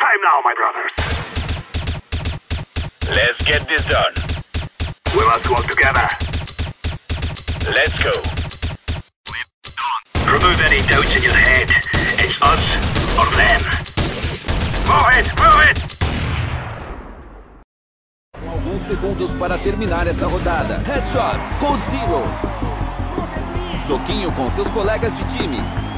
time now, my brothers. Let's get this done. We must work together. Let's go. Remove any doubts in your head. It's us or them. Move it, move it! Alguns segundos para terminar essa rodada. Headshot, Code Zero. Soquinho com seus colegas de time.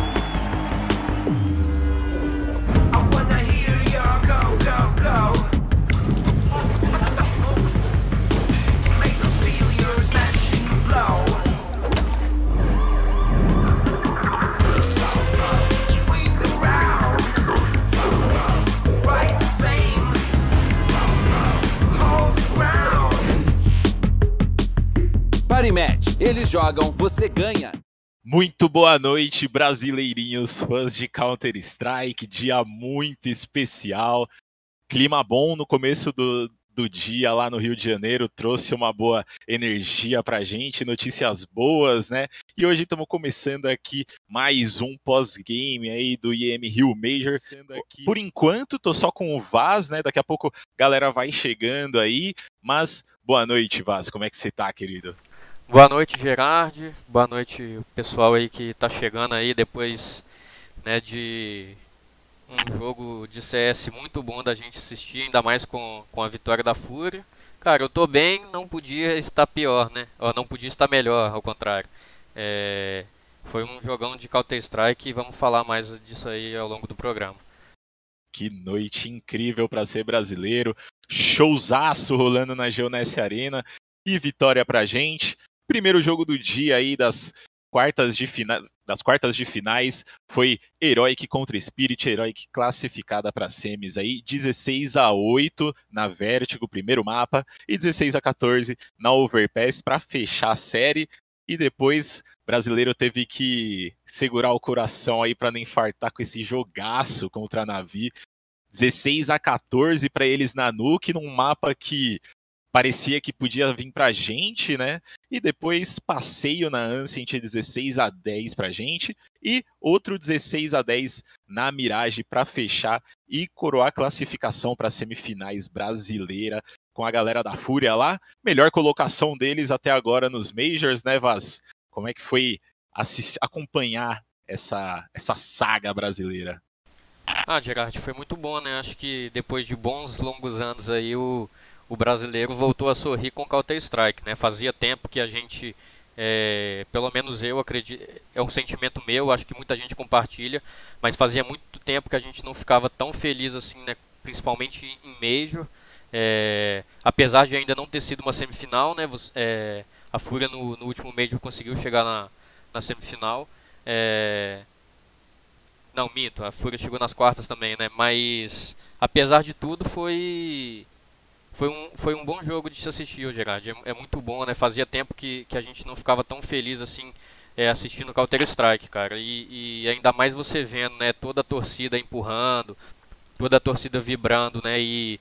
Jogam, você ganha. Muito boa noite, brasileirinhos, fãs de Counter-Strike. Dia muito especial. Clima bom no começo do, do dia lá no Rio de Janeiro, trouxe uma boa energia pra gente, notícias boas, né? E hoje estamos começando aqui mais um pós-game aí do IM Rio Major. Por enquanto, tô só com o Vaz, né? Daqui a pouco a galera vai chegando aí. Mas boa noite, Vaz. Como é que você tá, querido? Boa noite, Gerard. Boa noite, pessoal aí que tá chegando aí depois né, de um jogo de CS muito bom da gente assistir, ainda mais com, com a vitória da Fúria. Cara, eu tô bem, não podia estar pior, né? Ou não podia estar melhor, ao contrário. É, foi um jogão de Counter-Strike e vamos falar mais disso aí ao longo do programa. Que noite incrível para ser brasileiro. Showzaço rolando na Geoness Arena. E vitória pra gente. Primeiro jogo do dia aí das quartas de, fina... das quartas de finais foi Heroic contra Spirit, Heroic classificada para semis aí, 16 a 8 na Vertigo, primeiro mapa, e 16 a 14 na Overpass para fechar a série. E depois brasileiro teve que segurar o coração aí para não infartar com esse jogaço contra a Navi. 16 a 14 para eles na Nuke, num mapa que parecia que podia vir pra gente, né? E depois passeio na Ancient 16 a 10 pra gente e outro 16 a 10 na Mirage para fechar e coroar a classificação para semifinais brasileira com a galera da Fúria lá. Melhor colocação deles até agora nos Majors, né, Vaz? Como é que foi acompanhar essa, essa saga brasileira? Ah, Gerard, foi muito bom, né? Acho que depois de bons longos anos aí o o brasileiro voltou a sorrir com Counter-Strike, né? Fazia tempo que a gente, é, pelo menos eu acredito, é um sentimento meu, acho que muita gente compartilha, mas fazia muito tempo que a gente não ficava tão feliz assim, né? Principalmente em Major, é, apesar de ainda não ter sido uma semifinal, né? É, a Fúria no, no, último Major conseguiu chegar na, na semifinal. É, não, mito, a Fúria chegou nas quartas também, né? Mas apesar de tudo foi foi um, foi um bom jogo de se assistir, Gerard. É, é, muito bom, né? Fazia tempo que, que a gente não ficava tão feliz assim é, assistindo Counter-Strike, cara. E, e, ainda mais você vendo, né? Toda a torcida empurrando, toda a torcida vibrando, né? E,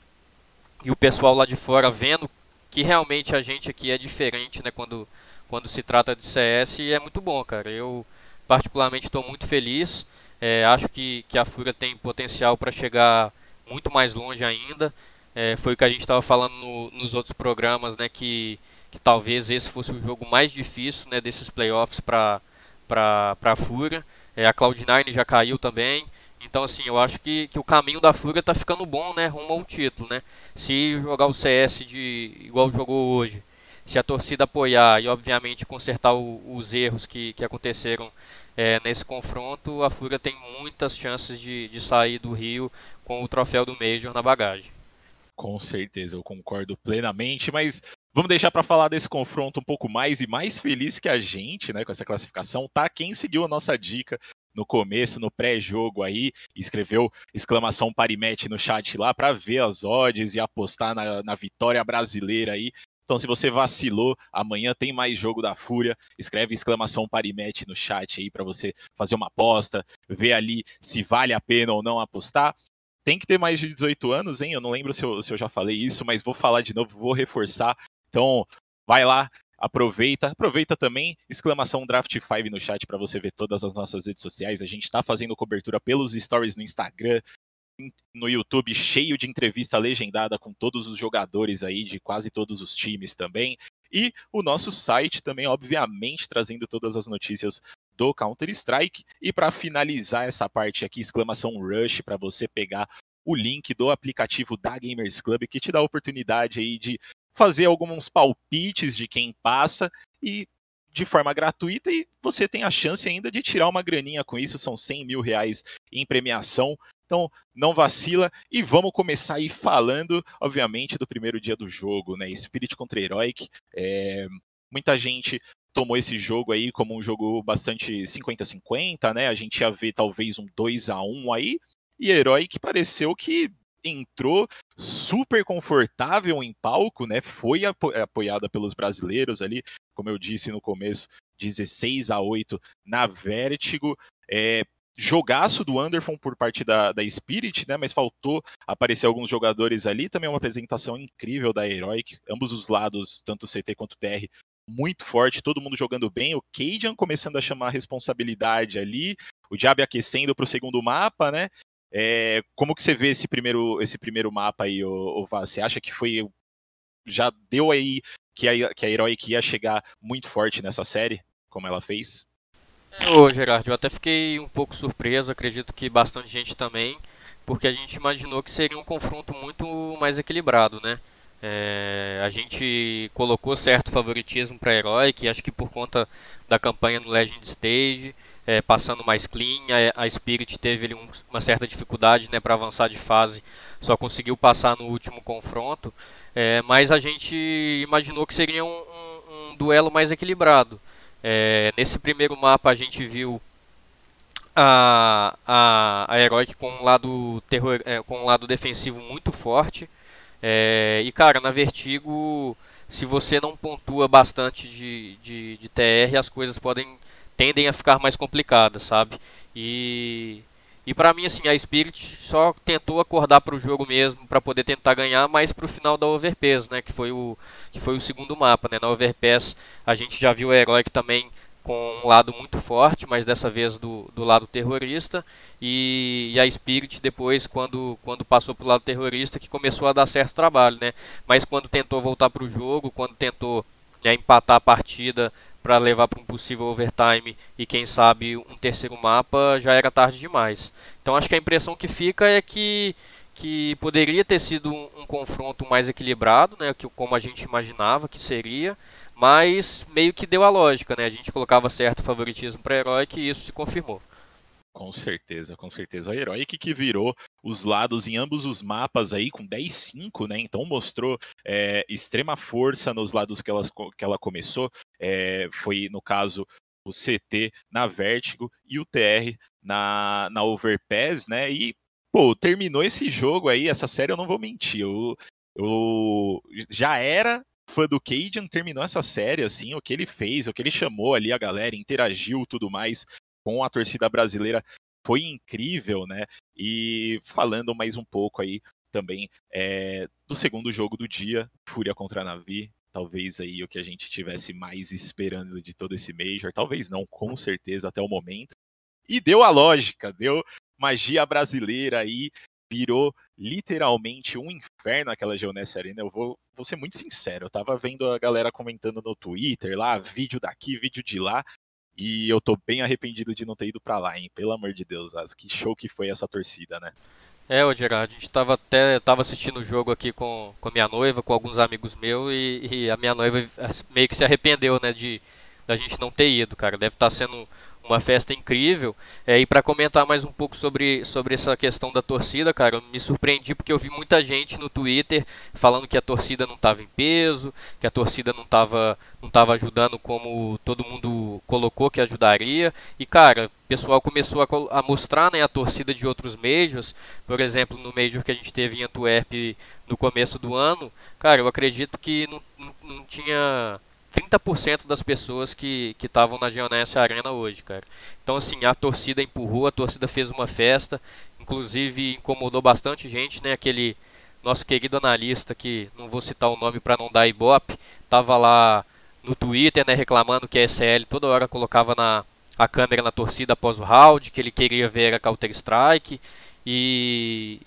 e o pessoal lá de fora vendo que realmente a gente aqui é diferente, né? Quando, quando se trata de CS é muito bom, cara. Eu particularmente estou muito feliz. É, acho que, que a Fúria tem potencial para chegar muito mais longe ainda. É, foi o que a gente estava falando no, nos outros programas, né? Que, que talvez esse fosse o jogo mais difícil né, desses playoffs para a Fúria. É, a Cloud9 já caiu também. Então, assim, eu acho que, que o caminho da Fúria está ficando bom, né? Rumo ao título, né? Se jogar o CS de igual jogou hoje, se a torcida apoiar e, obviamente, consertar o, os erros que, que aconteceram é, nesse confronto, a Fúria tem muitas chances de, de sair do Rio com o troféu do Major na bagagem. Com certeza, eu concordo plenamente, mas vamos deixar para falar desse confronto um pouco mais e mais feliz que a gente, né, com essa classificação, tá quem seguiu a nossa dica no começo, no pré-jogo aí, escreveu exclamação Parimete no chat lá para ver as odds e apostar na, na vitória brasileira aí. Então, se você vacilou, amanhã tem mais jogo da Fúria. Escreve exclamação Parimete no chat aí para você fazer uma aposta, ver ali se vale a pena ou não apostar tem que ter mais de 18 anos, hein? Eu não lembro se eu, se eu já falei isso, mas vou falar de novo, vou reforçar. Então, vai lá, aproveita. Aproveita também, exclamação Draft 5 no chat para você ver todas as nossas redes sociais. A gente está fazendo cobertura pelos stories no Instagram, no YouTube cheio de entrevista legendada com todos os jogadores aí de quase todos os times também. E o nosso site também, obviamente, trazendo todas as notícias do Counter-Strike. E para finalizar essa parte aqui, exclamação Rush, para você pegar o link do aplicativo da Gamers Club, que te dá a oportunidade aí de fazer alguns palpites de quem passa e de forma gratuita e você tem a chance ainda de tirar uma graninha com isso, são 100 mil reais em premiação. Então, não vacila e vamos começar aí falando, obviamente, do primeiro dia do jogo, né? Spirit contra Heroic. É... Muita gente tomou esse jogo aí como um jogo bastante 50-50, né? A gente ia ver talvez um 2 a 1 aí. E Heroic pareceu que entrou super confortável em palco, né? Foi apo apoiada pelos brasileiros ali, como eu disse no começo, 16 a 8 na Vertigo. É, jogaço do Anderson por parte da, da Spirit, né? Mas faltou aparecer alguns jogadores ali. Também uma apresentação incrível da Heroic. Ambos os lados, tanto CT quanto TR, muito forte, todo mundo jogando bem. O Cajun começando a chamar a responsabilidade ali. O Diab aquecendo para o segundo mapa, né? É, como que você vê esse primeiro, esse primeiro mapa aí, o, Vaz? Você acha que foi. Já deu aí que a, que a Heroic ia chegar muito forte nessa série, como ela fez? Ô Gerard, eu até fiquei um pouco surpreso, acredito que bastante gente também, porque a gente imaginou que seria um confronto muito mais equilibrado, né? É, a gente colocou certo favoritismo para Heroic, acho que por conta da campanha no Legend Stage, é, passando mais clean. A, a Spirit teve ali um, uma certa dificuldade né, para avançar de fase, só conseguiu passar no último confronto. É, mas a gente imaginou que seria um, um, um duelo mais equilibrado. É, nesse primeiro mapa a gente viu a, a, a Heroic com um lado, terror, é, com um lado defensivo muito forte. É, e cara, na Vertigo, se você não pontua bastante de, de, de TR, as coisas podem tendem a ficar mais complicadas, sabe? E e para mim assim, a Spirit só tentou acordar para o jogo mesmo para poder tentar ganhar, mas para o final da Overpass, né, que foi o que foi o segundo mapa, né? Na Overpass a gente já viu o Heroic também com um lado muito forte, mas dessa vez do, do lado terrorista, e, e, a Spirit depois, quando, quando passou para o lado terrorista, que começou a dar certo trabalho, né? Mas quando tentou voltar para o jogo, quando tentou né, empatar a partida para levar para um possível overtime e quem sabe um terceiro mapa já era tarde demais. Então acho que a impressão que fica é que que poderia ter sido um, um confronto mais equilibrado, né, que como a gente imaginava que seria, mas meio que deu a lógica, né? A gente colocava certo favoritismo para Heroic e isso se confirmou. Com certeza, com certeza. A Heroic que virou os lados em ambos os mapas aí com 10-5, né? Então mostrou é, extrema força nos lados que ela, que ela começou. É, foi, no caso, o CT na Vertigo e o TR na, na Overpass, né? E, pô, terminou esse jogo aí, essa série, eu não vou mentir. Eu, eu já era fã do Cajun, terminou essa série, assim, o que ele fez, o que ele chamou ali a galera, interagiu tudo mais com a torcida brasileira foi incrível, né? E falando mais um pouco aí também é, do segundo jogo do dia, Fúria contra a Navi, talvez aí o que a gente tivesse mais esperando de todo esse Major, talvez não, com certeza até o momento. E deu a lógica, deu magia brasileira aí, virou literalmente um inferno aquela Geonesse Arena. Eu vou, vou ser muito sincero, eu tava vendo a galera comentando no Twitter lá, vídeo daqui, vídeo de lá, e eu tô bem arrependido de não ter ido para lá, hein? Pelo amor de Deus, As, que show que foi essa torcida, né? É, o Gerard, a gente tava até tava assistindo o jogo aqui com, com a minha noiva, com alguns amigos meus, e, e a minha noiva meio que se arrependeu, né, de da gente não ter ido, cara. Deve estar tá sendo uma festa incrível. É, e para comentar mais um pouco sobre, sobre essa questão da torcida, cara, eu me surpreendi porque eu vi muita gente no Twitter falando que a torcida não estava em peso, que a torcida não estava não tava ajudando como todo mundo colocou que ajudaria. E, cara, o pessoal começou a, a mostrar né, a torcida de outros majors, por exemplo, no major que a gente teve em Antwerp no começo do ano. Cara, eu acredito que não, não, não tinha 30% das pessoas que estavam na Geonesse Arena hoje, cara. Então, assim, a torcida empurrou, a torcida fez uma festa, inclusive incomodou bastante gente, né? Aquele nosso querido analista, que não vou citar o nome para não dar ibope, tava lá no Twitter, né, reclamando que a SL toda hora colocava na, a câmera na torcida após o round, que ele queria ver a Counter-Strike, e,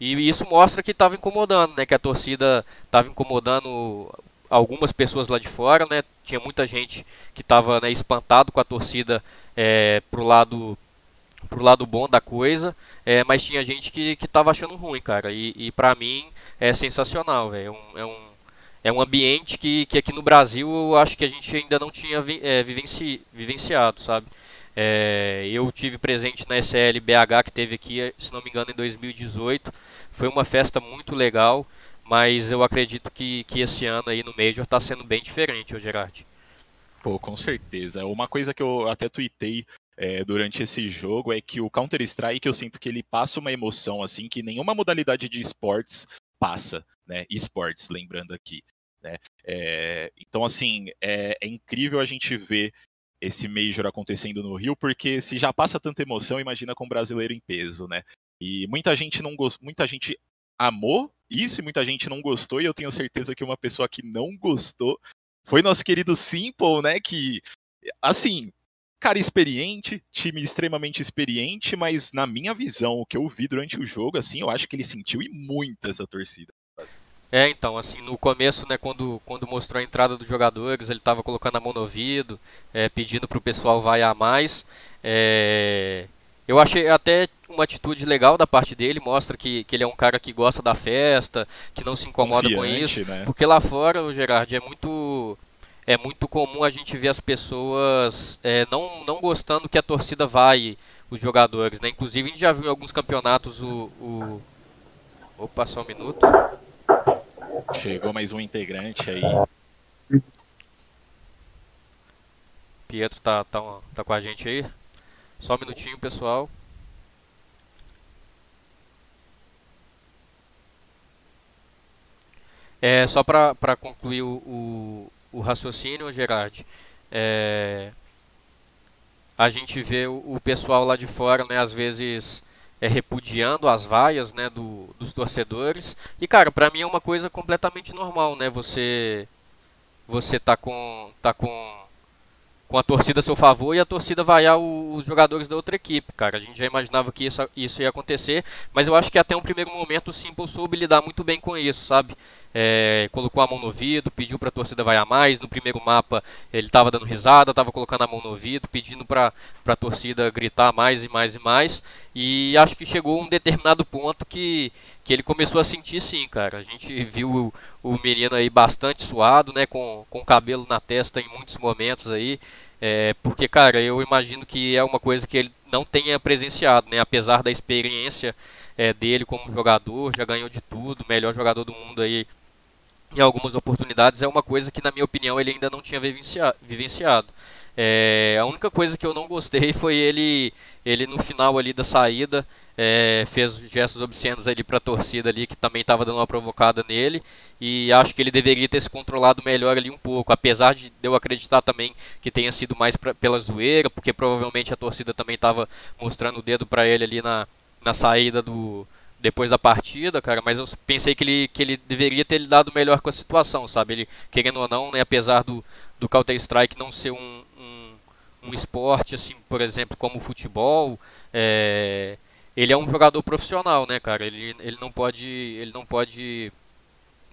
E isso mostra que estava incomodando, né? Que a torcida estava incomodando algumas pessoas lá de fora, né? Tinha muita gente que estava né, espantado com a torcida é, pro lado pro lado bom da coisa, é, mas tinha gente que, que tava achando ruim, cara. E, e para mim é sensacional, velho. É um, é, um, é um ambiente que, que aqui no Brasil eu acho que a gente ainda não tinha vi, é, vivenci, vivenciado, sabe? É, eu tive presente na SL BH que teve aqui, se não me engano, em 2018. Foi uma festa muito legal, mas eu acredito que, que esse ano aí no Major está sendo bem diferente, o Gerard. Pô, com certeza. Uma coisa que eu até tuitei é, durante esse jogo é que o Counter-Strike eu sinto que ele passa uma emoção assim que nenhuma modalidade de esportes passa, né? Esportes, lembrando aqui. Né? É, então, assim, é, é, incrível a gente ver esse Major acontecendo no Rio, porque se já passa tanta emoção, imagina com um brasileiro em peso, né? E muita gente não muita gente amou isso e muita gente não gostou, e eu tenho certeza que uma pessoa que não gostou foi nosso querido Simple, né? Que, assim, cara experiente, time extremamente experiente, mas na minha visão, o que eu vi durante o jogo, assim, eu acho que ele sentiu e muito essa torcida. É, então, assim, no começo, né, quando, quando mostrou a entrada dos jogadores, ele estava colocando a mão no ouvido, é, pedindo para o pessoal vaiar mais. É, eu achei até uma atitude legal da parte dele, mostra que, que ele é um cara que gosta da festa, que não se incomoda Confiante, com isso. Né? Porque lá fora, o Gerard, é muito é muito comum a gente ver as pessoas é, não, não gostando que a torcida vai, os jogadores, né? Inclusive a gente já viu em alguns campeonatos o. o... Opa, só um minuto. Chegou mais um integrante aí. Pietro tá, tá, tá com a gente aí. Só um minutinho, pessoal. É, só para concluir o, o, o raciocínio, Gerard, é, a gente vê o, o, pessoal lá de fora, né, às vezes é, repudiando as vaias, né, do, dos torcedores. E cara, para mim é uma coisa completamente normal, né? Você você tá com tá com com a torcida a seu favor e a torcida vaiar os jogadores da outra equipe, cara. A gente já imaginava que isso, isso ia acontecer, mas eu acho que até um primeiro momento o Simple soube lidar muito bem com isso, sabe? é, colocou a mão no ouvido, pediu para a torcida vai a mais. No primeiro mapa ele estava dando risada, estava colocando a mão no ouvido, pedindo para a torcida gritar mais e mais e mais. E acho que chegou um determinado ponto que, que ele começou a sentir sim, cara. A gente viu o, o menino aí bastante suado, né, com, com cabelo na testa em muitos momentos aí. É, porque, cara, eu imagino que é uma coisa que ele não tenha presenciado, né? Apesar da experiência é, dele como jogador, já ganhou de tudo, melhor jogador do mundo aí em algumas oportunidades é uma coisa que, na minha opinião, ele ainda não tinha vivenciado. É, a única coisa que eu não gostei foi ele, ele no final ali da saída, é, fez gestos obscenos ali para a torcida ali que também estava dando uma provocada nele e acho que ele deveria ter se controlado melhor ali um pouco, apesar de eu acreditar também que tenha sido mais pra, pela zoeira, porque provavelmente a torcida também estava mostrando o dedo para ele ali na, na saída do, depois da partida, cara, mas eu pensei que ele, que ele deveria ter lidado melhor com a situação, sabe? Ele, querendo ou não, né, apesar do, do Counter-Strike não ser um, um, um, esporte, assim, por exemplo, como o futebol, é, ele é um jogador profissional, né, cara? Ele, ele, não pode, ele não pode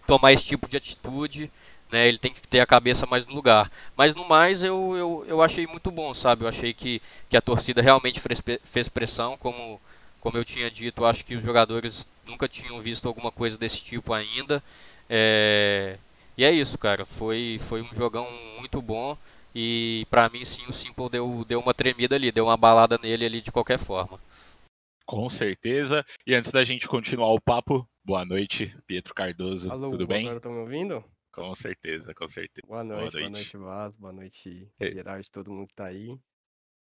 tomar esse tipo de atitude, né? Ele tem que ter a cabeça mais no lugar. Mas no mais, eu, eu, eu achei muito bom, sabe? Eu achei que, que a torcida realmente fez, fez pressão, como como eu tinha dito, acho que os jogadores nunca tinham visto alguma coisa desse tipo ainda. É... E é isso, cara. Foi, foi um jogão muito bom. E para mim, sim, o Simple deu, deu uma tremida ali, deu uma balada nele ali de qualquer forma. Com certeza. E antes da gente continuar o papo, boa noite, Pietro Cardoso. Alô, Tudo bem? Estão me ouvindo? Com certeza, com certeza. Boa noite, boa noite, boa noite Vaz, boa noite, Gerard, todo mundo que tá aí.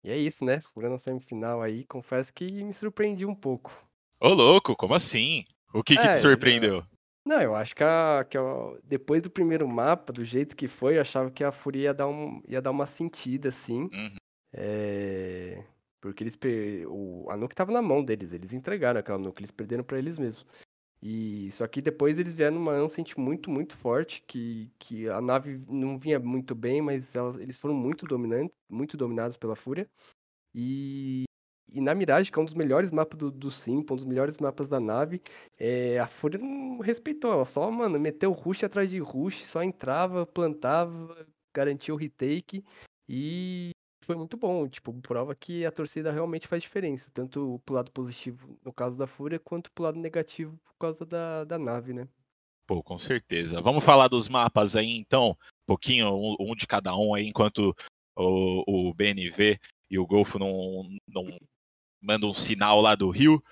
E é isso, né? Furando a semifinal aí, confesso que me surpreendi um pouco. Ô, louco, como assim? O que, é, que te surpreendeu? Não, eu acho que, a, que a, depois do primeiro mapa, do jeito que foi, eu achava que a Fúria ia dar, um, ia dar uma sentida, assim. Uhum. É... Porque eles per... o, a Nuke tava na mão deles, eles entregaram aquela Nuke, eles perderam para eles mesmos. E só que depois eles vieram numa Ancient muito, muito forte, que, que a nave não vinha muito bem, mas elas, eles foram muito dominantes, muito dominados pela Fúria. E, e na Mirage, que é um dos melhores mapas do, do um dos melhores mapas da nave, é, a Fúria não respeitou. Ela só, mano, meteu rush atrás de rush, só entrava, plantava, garantia o retake. E foi muito bom. Tipo, prova que a torcida realmente faz diferença. Tanto pro lado positivo, no caso da Fúria, quanto pro lado negativo, por causa da, da nave, né? Pô, com certeza. Vamos falar dos mapas aí, então. Um pouquinho, um, um de cada um aí, enquanto o, o BNV e o Golfo não, não mandam um sinal lá do Rio.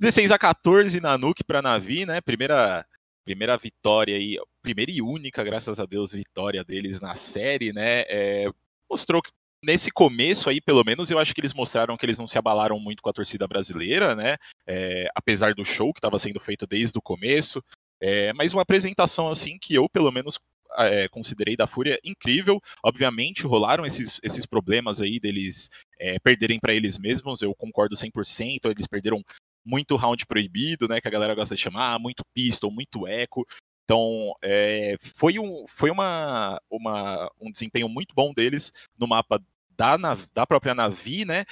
16 a 14 na Nuke para Navi, né? Primeira, primeira vitória aí, primeira e única, graças a Deus, vitória deles na série, né? É, mostrou que nesse começo aí, pelo menos, eu acho que eles mostraram que eles não se abalaram muito com a torcida brasileira, né? É, apesar do show que estava sendo feito desde o começo. É, mas uma apresentação assim que eu, pelo menos, é, considerei da Fúria incrível. Obviamente, rolaram esses, esses problemas aí deles é, perderem para eles mesmos, eu concordo 100%. Eles perderam muito round proibido, né, que a galera gosta de chamar, muito pistol, muito eco. Então, é, foi, um, foi uma, uma, um desempenho muito bom deles no mapa da, da própria Navi, né?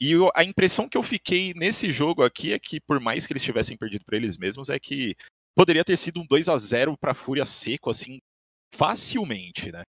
E eu, a impressão que eu fiquei nesse jogo aqui é que, por mais que eles tivessem perdido para eles mesmos, é que poderia ter sido um 2 a 0 para Fúria seco, assim, facilmente, né?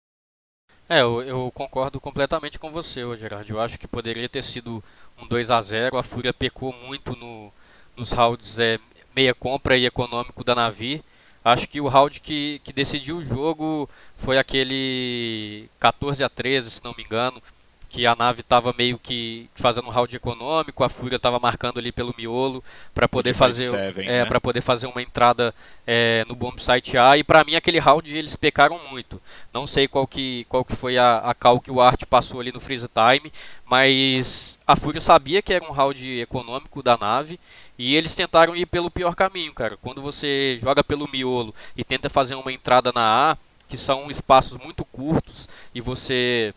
É, eu, eu, concordo completamente com você, Gerard. Eu acho que poderia ter sido um 2 a 0 A Fúria pecou muito no, nos rounds é, meia compra e econômico da Navi. Acho que o round que, que decidiu o jogo foi aquele 14 a 13, se não me engano, que a nave estava meio que fazendo um round econômico, a Fúria estava marcando ali pelo miolo para poder fazer seven, é, né? para poder fazer uma entrada é, no bomb site A e para mim aquele round eles pecaram muito. Não sei qual que qual que foi a, a cal que o Art passou ali no freeze time, mas a Fúria sabia que era um round econômico da nave e eles tentaram ir pelo pior caminho, cara. Quando você joga pelo miolo e tenta fazer uma entrada na A, que são espaços muito curtos e você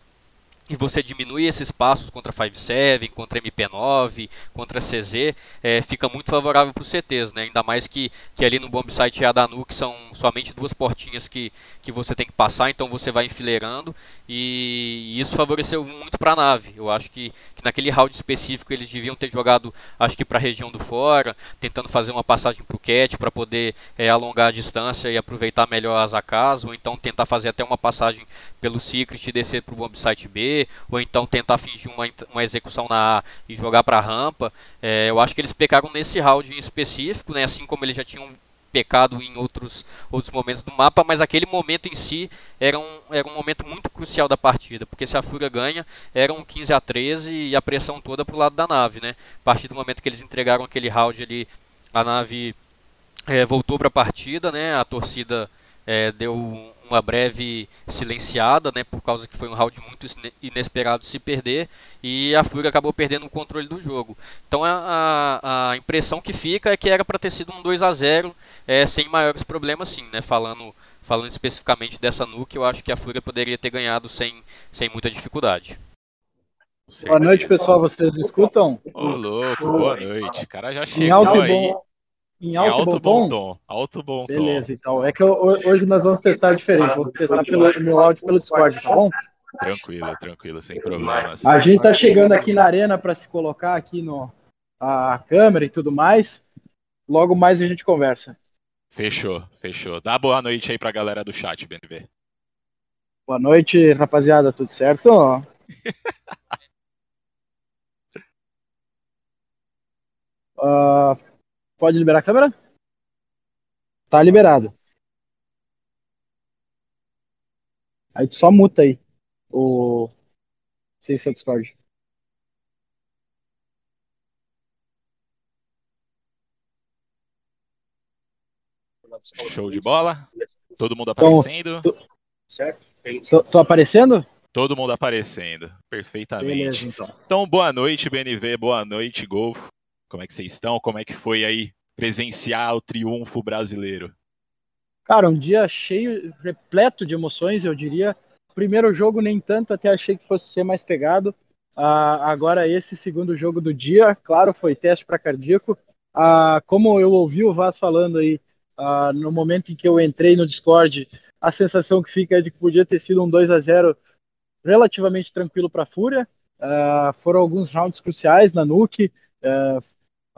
e você diminui esses passos contra 5.7, contra MP9, contra CZ, é, fica muito favorável para os CTs, né? ainda mais que, que ali no bombsite A da Nuke são somente duas portinhas que, que você tem que passar, então você vai enfileirando e isso favoreceu muito para a nave. Eu acho que, que naquele round específico eles deviam ter jogado, acho que para a região do fora, tentando fazer uma passagem para o cat para poder é, alongar a distância e aproveitar melhor as AKs, ou então tentar fazer até uma passagem pelo Secret e descer para o bombsite B, ou então tentar fingir uma, uma execução na A e jogar para a rampa. É, eu acho que eles pecaram nesse round em específico, né, assim como eles já tinham pecado em outros, outros momentos do mapa, mas aquele momento em si era um, era um momento muito crucial da partida, porque se a Fúria ganha, era um 15 a 13 e a pressão toda pro lado da nave, né? A partir do momento que eles entregaram aquele round ali, a nave é, voltou para a partida, né? A torcida é, deu uma breve silenciada, né, por causa que foi um round muito inesperado se perder e a Fúria acabou perdendo o controle do jogo. Então a, a, impressão que fica é que era para ter sido um 2 a 0 é, sem maiores problemas, sim, né, falando falando especificamente dessa nuke, eu acho que a Fúria poderia ter ganhado sem, sem muita dificuldade. Boa noite, pessoal. Vocês me escutam? Ô, louco, boa noite. O cara já chegou aí. Bom, em alto, em alto bom, bom tom? Alto bom tom. Beleza, então. É que eu, hoje nós vamos testar diferente. Vou testar pelo meu áudio pelo Discord, tá bom? Tranquilo, tranquilo, sem problemas. A gente tá chegando aqui na arena para se colocar aqui no a câmera e tudo mais. Logo mais a gente conversa. Fechou, fechou. Dá boa noite aí pra galera do chat, BNV. Boa noite, rapaziada, tudo certo? uh, Pode liberar a câmera? Tá liberado. Aí tu só muta aí o sem seu Discord. Show de bola. Todo mundo então, aparecendo. Então, tô, certo? Tô, tô, aparecendo? Todo mundo aparecendo. Perfeitamente. Beleza, então. então, boa noite, BNV. Boa noite, Golfo. Como é que vocês estão? Como é que foi aí presenciar o triunfo brasileiro? Cara, um dia cheio, repleto de emoções, eu diria. Primeiro jogo nem tanto, até achei que fosse ser mais pegado. Uh, agora esse segundo jogo do dia, claro, foi teste para cardíaco. Uh, como eu ouvi o Vaz falando aí, uh, no momento em que eu entrei no Discord, a sensação que fica é de que podia ter sido um 2 a 0 relativamente tranquilo para a Fúria. Foram alguns rounds cruciais na Nuke.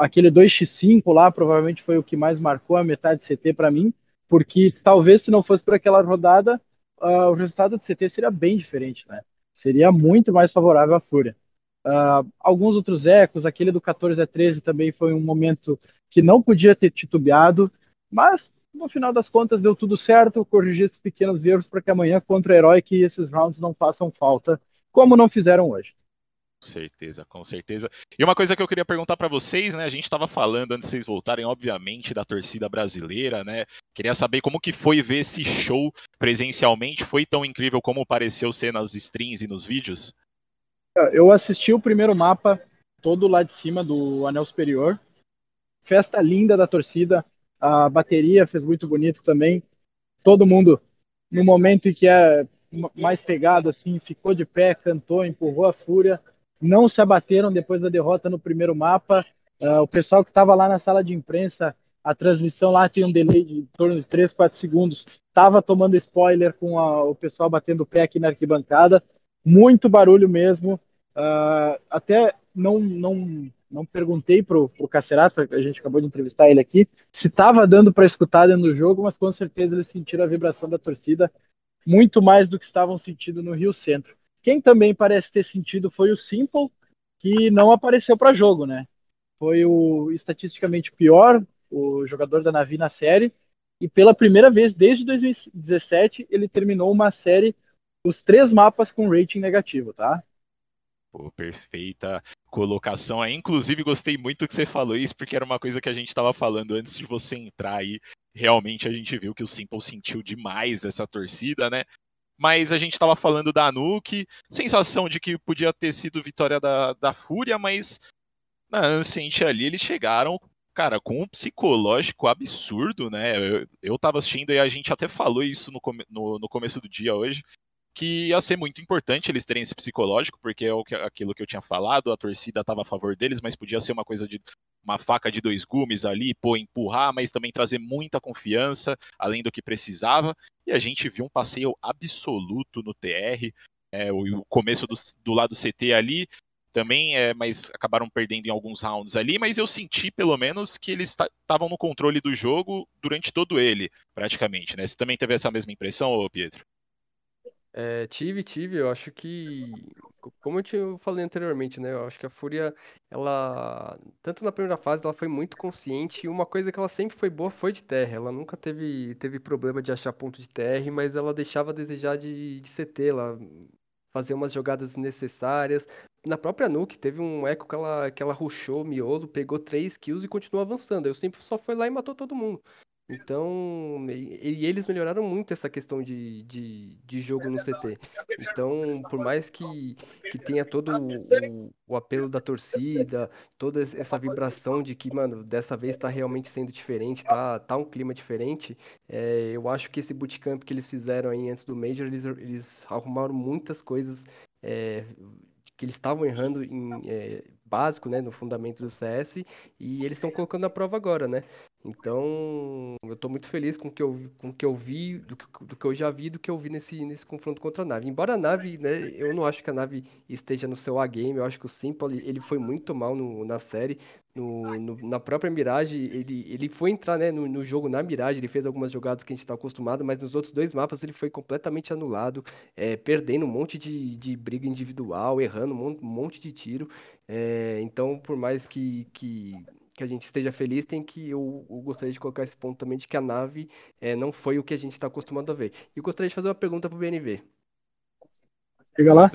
Uh, aquele 2x5 lá provavelmente foi o que mais marcou a metade CT para mim, porque talvez se não fosse por aquela rodada, uh, o resultado do CT seria bem diferente, né? Seria muito mais favorável à Fúria. alguns outros ecos, aquele do 14 a 13 também foi um momento que não podia ter titubeado, mas no final das contas deu tudo certo, corrigi esses pequenos erros para que amanhã contra o Herói que esses rounds não façam falta, como não fizeram hoje. Certeza, com certeza. E uma coisa que eu queria perguntar para vocês, né? A gente estava falando antes de vocês voltarem, obviamente, da torcida brasileira, né? Queria saber como que foi ver esse show presencialmente. Foi tão incrível como pareceu ser nas streams e nos vídeos? Eu assisti o primeiro mapa todo lá de cima do anel superior. Festa linda da torcida. A bateria fez muito bonito também. Todo mundo, no momento em que é mais pegado, assim, ficou de pé, cantou, empurrou a fúria não se abateram depois da derrota no primeiro mapa. Uh, o pessoal que estava lá na sala de imprensa, a transmissão lá tinha um delay de em torno de 3, 4 segundos. Estava tomando spoiler com a, o pessoal batendo o pé aqui na arquibancada. Muito barulho mesmo. Uh, até não, não, não perguntei pro, pro Cacerato, a gente acabou de entrevistar ele aqui, se estava dando para escutar dentro do jogo, mas com certeza eles sentiram a vibração da torcida muito mais do que estavam sentindo no Rio Centro. Quem também parece ter sentido foi o Simple, que não apareceu para jogo, né? Foi o estatisticamente pior, o jogador da Navi na série, e pela primeira vez desde 2017 ele terminou uma série, os três mapas com rating negativo, tá? Pô, perfeita colocação aí. Inclusive, gostei muito que você falou isso, porque era uma coisa que a gente estava falando antes de você entrar aí. Realmente a gente viu que o Simple sentiu demais essa torcida, né? Mas a gente estava falando da Nuke, sensação de que podia ter sido vitória da, da Fúria, mas na Ancient ali eles chegaram, cara, com um psicológico absurdo, né? Eu, eu tava assistindo e a gente até falou isso no, no, no começo do dia hoje, que ia ser muito importante eles terem esse psicológico, porque é aquilo que eu tinha falado, a torcida estava a favor deles, mas podia ser uma coisa de uma faca de dois gumes ali, pô, empurrar, mas também trazer muita confiança, além do que precisava. E a gente viu um passeio absoluto no TR, é, o, o, começo do, do lado CT ali, também, é, mas acabaram perdendo em alguns rounds ali, mas eu senti pelo menos que eles estavam no controle do jogo durante todo ele, praticamente, né? Você também teve essa mesma impressão, ô Pietro? É, tive, tive. Eu acho que, como eu, te, eu falei anteriormente, né? Eu acho que a Fúria, ela, tanto na primeira fase, ela foi muito consciente. E uma coisa que ela sempre foi boa foi de terra. Ela nunca teve, teve problema de achar ponto de terra, mas ela deixava a desejar de, de CT. Ela fazia umas jogadas necessárias. Na própria Nuke, teve um eco que ela, que ela rushou o miolo, pegou três kills e continuou avançando. Eu sempre só foi lá e matou todo mundo. Então, e, eles melhoraram muito essa questão de, de, de, jogo no CT. Então, por mais que, que tenha todo o, o, apelo da torcida, toda essa vibração de que, mano, dessa vez tá realmente sendo diferente, tá, tá um clima diferente, é, eu acho que esse bootcamp que eles fizeram aí antes do Major, eles, eles arrumaram muitas coisas é, que eles estavam errando em é, básico, né, no fundamento do CS, e eles estão colocando na prova agora, né? Então, eu estou muito feliz com o que eu, com o que eu vi, do que, do que eu já vi, do que eu vi nesse, nesse confronto contra a nave. Embora a nave, né, eu não acho que a nave esteja no seu A-game, eu acho que o Simple, ele foi muito mal no, na série, no, no, na própria Mirage, ele, ele foi entrar né, no, no, jogo na Mirage, ele fez algumas jogadas que a gente está acostumado, mas nos outros dois mapas ele foi completamente anulado, é, perdendo um monte de, de briga individual, errando um monte de tiro. É, então, por mais que, que que a gente esteja feliz, tem que eu, eu, gostaria de colocar esse ponto também de que a nave é, não foi o que a gente está acostumado a ver. E eu gostaria de fazer uma pergunta para o BNV. Chega lá.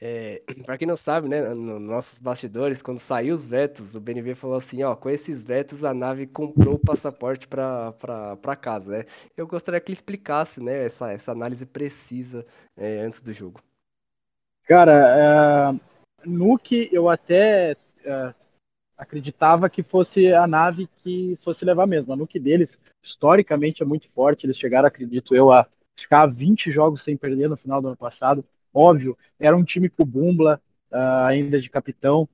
É, para quem não sabe, né, nos nossos bastidores, quando saiu os vetos, o BNV falou assim, ó, com esses vetos a nave comprou o passaporte para casa, né? Eu gostaria que ele explicasse, né, essa, essa análise precisa é, antes do jogo. Cara, uh, Nuke eu até uh, acreditava que fosse a nave que fosse levar mesmo. A nuke deles, historicamente, é muito forte. Eles chegaram, acredito eu, a ficar 20 jogos sem perder no final do ano passado. Óbvio, era um time com Bumbla, uh, ainda de capitão.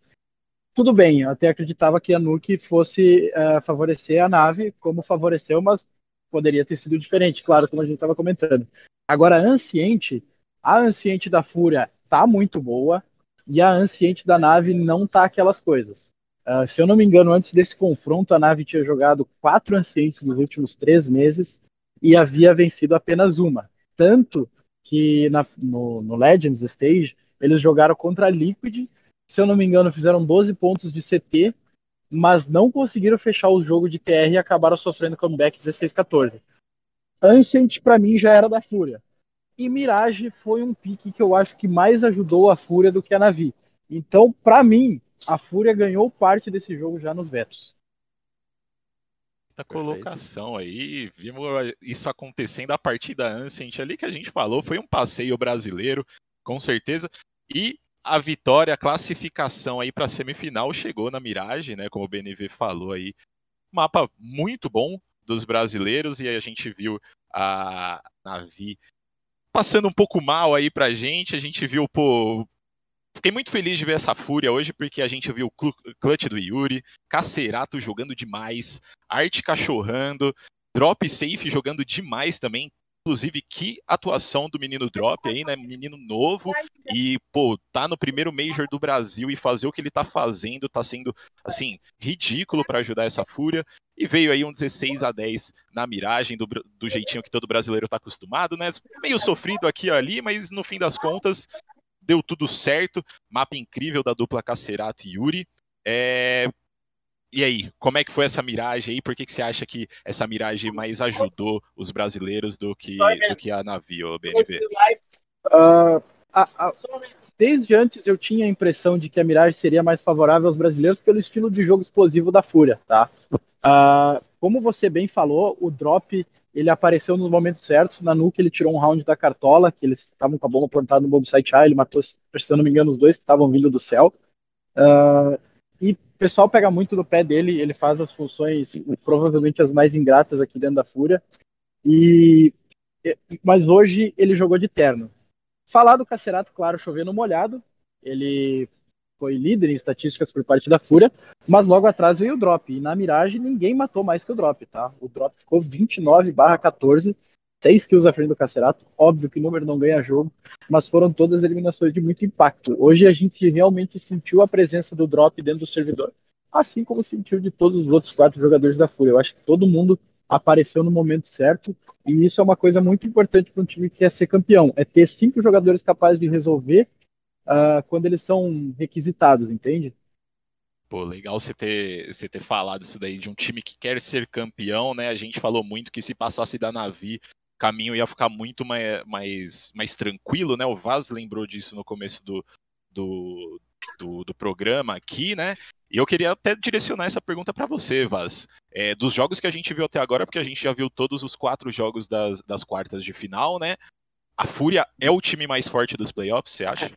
Tudo bem, eu até acreditava que a nuke fosse uh, favorecer a nave, como favoreceu, mas poderia ter sido diferente, claro, como a gente estava comentando. Agora, a Anciente, a Anciente da Fúria tá muito boa, e a Anciente da nave não tá aquelas coisas. Uh, se eu não me engano, antes desse confronto, a nave tinha jogado quatro Ancientes nos últimos três meses e havia vencido apenas uma. Tanto que na, no, no Legends Stage eles jogaram contra a Liquid, se eu não me engano, fizeram 12 pontos de CT, mas não conseguiram fechar o jogo de TR e acabaram sofrendo comeback 16-14. Ancient, para mim, já era da Fúria. E Mirage foi um pique que eu acho que mais ajudou a Fúria do que a Navi. Então, para mim, a Fúria ganhou parte desse jogo já nos vetos. A colocação aí, vimos isso acontecendo a partir da Ancient ali que a gente falou, foi um passeio brasileiro, com certeza. E a vitória, a classificação aí para a semifinal chegou na Mirage, né? Como o BNV falou aí. Mapa muito bom dos brasileiros e aí a gente viu a Navi passando um pouco mal aí pra gente. A gente viu, pô. Fiquei muito feliz de ver essa fúria hoje, porque a gente viu o clutch do Yuri, Cacerato jogando demais, Arte cachorrando, Drop Safe jogando demais também, Inclusive, que atuação do menino Drop aí, né? Menino novo e, pô, tá no primeiro Major do Brasil e fazer o que ele tá fazendo tá sendo, assim, ridículo para ajudar essa fúria. E veio aí um 16 a 10 na miragem, do, do jeitinho que todo brasileiro tá acostumado, né? Meio sofrido aqui e ali, mas no fim das contas deu tudo certo. Mapa incrível da dupla Cacerato e Yuri. É, e aí, como é que foi essa miragem aí? Por que, que você acha que essa miragem mais ajudou os brasileiros do que, do que a navio, BNV? Uh, a, a, desde antes eu tinha a impressão de que a miragem seria mais favorável aos brasileiros pelo estilo de jogo explosivo da Fúria, tá? Uh, como você bem falou, o drop ele apareceu nos momentos certos. Na Nuke ele tirou um round da cartola, que eles estavam com a bomba plantada no bombsite A, ele matou, se eu não me engano, os dois que estavam vindo do céu. Uh, e o pessoal pega muito no pé dele, ele faz as funções provavelmente as mais ingratas aqui dentro da Fúria. E mas hoje ele jogou de terno. Falar do Cacerato, claro, chovendo molhado. Ele foi líder em estatísticas por parte da Fúria, mas logo atrás veio o Drop. E na Mirage ninguém matou mais que o Drop, tá? O Drop ficou 29/14 6 kills à frente do Cacerato. Óbvio que o número não ganha jogo, mas foram todas eliminações de muito impacto. Hoje a gente realmente sentiu a presença do drop dentro do servidor, assim como sentiu de todos os outros quatro jogadores da Fúria. Eu acho que todo mundo apareceu no momento certo, e isso é uma coisa muito importante para um time que quer ser campeão: é ter cinco jogadores capazes de resolver uh, quando eles são requisitados, entende? Pô, legal você ter, você ter falado isso daí de um time que quer ser campeão, né? A gente falou muito que se passasse da Navi, caminho ia ficar muito mais, mais, mais tranquilo, né? O Vaz lembrou disso no começo do, do, do, do programa aqui, né? E eu queria até direcionar essa pergunta para você, Vaz. É, dos jogos que a gente viu até agora, porque a gente já viu todos os quatro jogos das, das quartas de final, né? A Fúria é o time mais forte dos playoffs, você acha?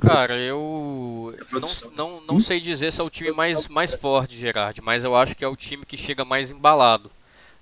Cara, eu não, não, não sei dizer se é o time mais, mais forte, Gerard, mas eu acho que é o time que chega mais embalado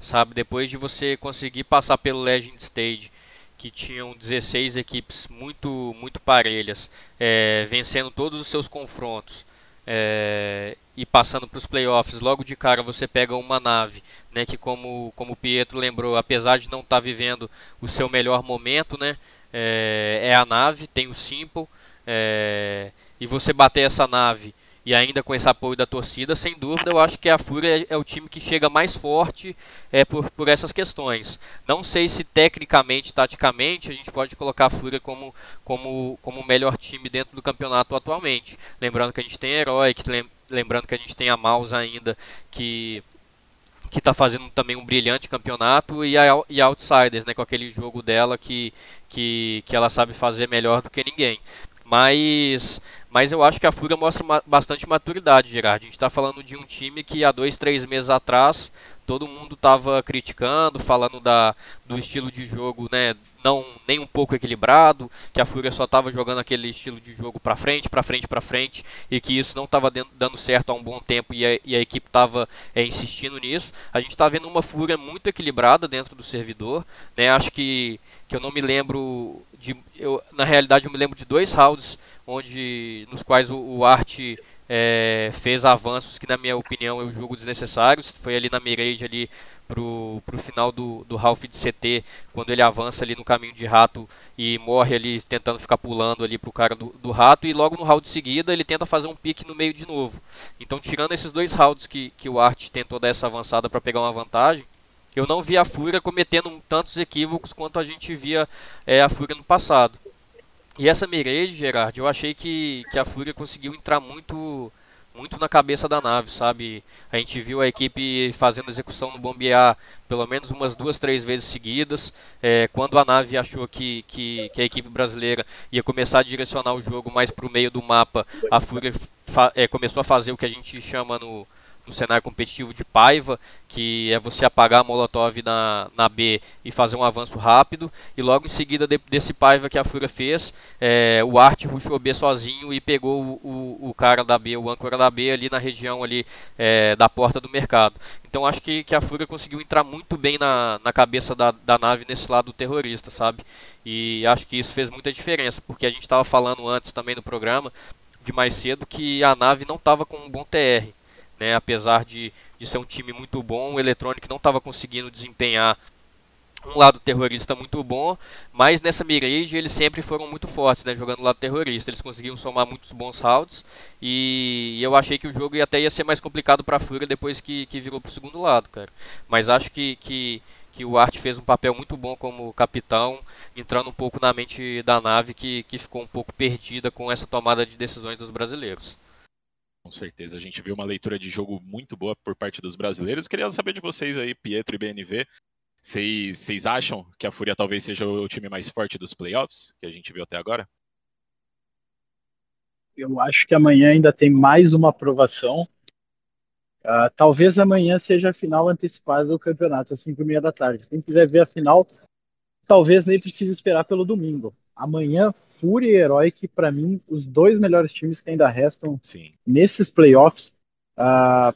sabe? Depois de você conseguir passar pelo Legend Stage, que tinham 16 equipes muito, muito parelhas, é, vencendo todos os seus confrontos é, e passando para os playoffs, logo de cara você pega uma nave, né? Que como, como o Pietro lembrou, apesar de não estar tá vivendo o seu melhor momento, né? É, é a nave, tem o Simple, é, e você bater essa nave e ainda com esse apoio da torcida, sem dúvida, eu acho que a Fúria é, é o time que chega mais forte é, por, por essas questões. Não sei se tecnicamente, taticamente, a gente pode colocar a Fúria como, como, como o melhor time dentro do campeonato atualmente. Lembrando que a gente tem Heroic, lembrando que a gente tem a Maus ainda, que que está fazendo também um brilhante campeonato e a, e a Outsiders, né, com aquele jogo dela que, que, que ela sabe fazer melhor do que ninguém. Mas, mas eu acho que a Fúria mostra bastante maturidade, Gerard. A gente está falando de um time que há dois, três meses atrás todo mundo estava criticando, falando da, do estilo de jogo, né, não nem um pouco equilibrado, que a Fúria só estava jogando aquele estilo de jogo para frente, para frente, para frente, e que isso não estava dando certo há um bom tempo e a, e a equipe estava é, insistindo nisso. A gente está vendo uma Fúria muito equilibrada dentro do servidor, né? Acho que que eu não me lembro de, eu, na realidade eu me lembro de dois rounds onde nos quais o, o Art é, fez avanços que, na minha opinião, eu julgo desnecessários. Foi ali na mirage ali pro, pro final do, do Ralph de CT, quando ele avança ali no caminho de rato e morre ali tentando ficar pulando ali pro cara do, do rato. E logo no round de seguida ele tenta fazer um pique no meio de novo. Então, tirando esses dois rounds que, que o Art tentou dar essa avançada para pegar uma vantagem, eu não vi a Fúria cometendo tantos equívocos quanto a gente via é, a Fúria no passado. E essa Mirage, Gerard, eu achei que, que a Fúria conseguiu entrar muito muito na cabeça da nave, sabe? A gente viu a equipe fazendo execução no bombear pelo menos umas duas, três vezes seguidas. É, quando a nave achou que, que, que, a equipe brasileira ia começar a direcionar o jogo mais para o meio do mapa, a Fúria é, começou a fazer o que a gente chama no, no cenário competitivo de Paiva, que é você apagar a Molotov na, na B e fazer um avanço rápido. E logo em seguida de, desse Paiva que a Fúria fez, é, o Art rushou B sozinho e pegou o, o, cara da B, o âncora da B ali na região ali é, da porta do mercado. Então acho que, que a Fúria conseguiu entrar muito bem na, na cabeça da, da nave nesse lado terrorista, sabe? E acho que isso fez muita diferença, porque a gente estava falando antes também no programa, de mais cedo, que a nave não estava com um bom TR. Né? Apesar de, de ser um time muito bom, o Electronic não estava conseguindo desempenhar um lado terrorista muito bom, mas nessa Mirage eles sempre foram muito fortes, né, jogando lado terrorista. Eles conseguiam somar muitos bons rounds e eu achei que o jogo até ia ser mais complicado para a Fúria depois que, que virou para o segundo lado, cara. Mas acho que, que, que o Art fez um papel muito bom como capitão, entrando um pouco na mente da nave que, que ficou um pouco perdida com essa tomada de decisões dos brasileiros. Com certeza, a gente viu uma leitura de jogo muito boa por parte dos brasileiros. Queria saber de vocês aí, Pietro e BNV. Vocês acham que a Fúria talvez seja o time mais forte dos playoffs que a gente viu até agora? Eu acho que amanhã ainda tem mais uma aprovação. Uh, talvez amanhã seja a final antecipada do campeonato, às 5 e meia da tarde. Quem quiser ver a final, talvez nem precise esperar pelo domingo amanhã, Fúria e Heroic, para mim, os dois melhores times que ainda restam Sim. nesses playoffs. Uh,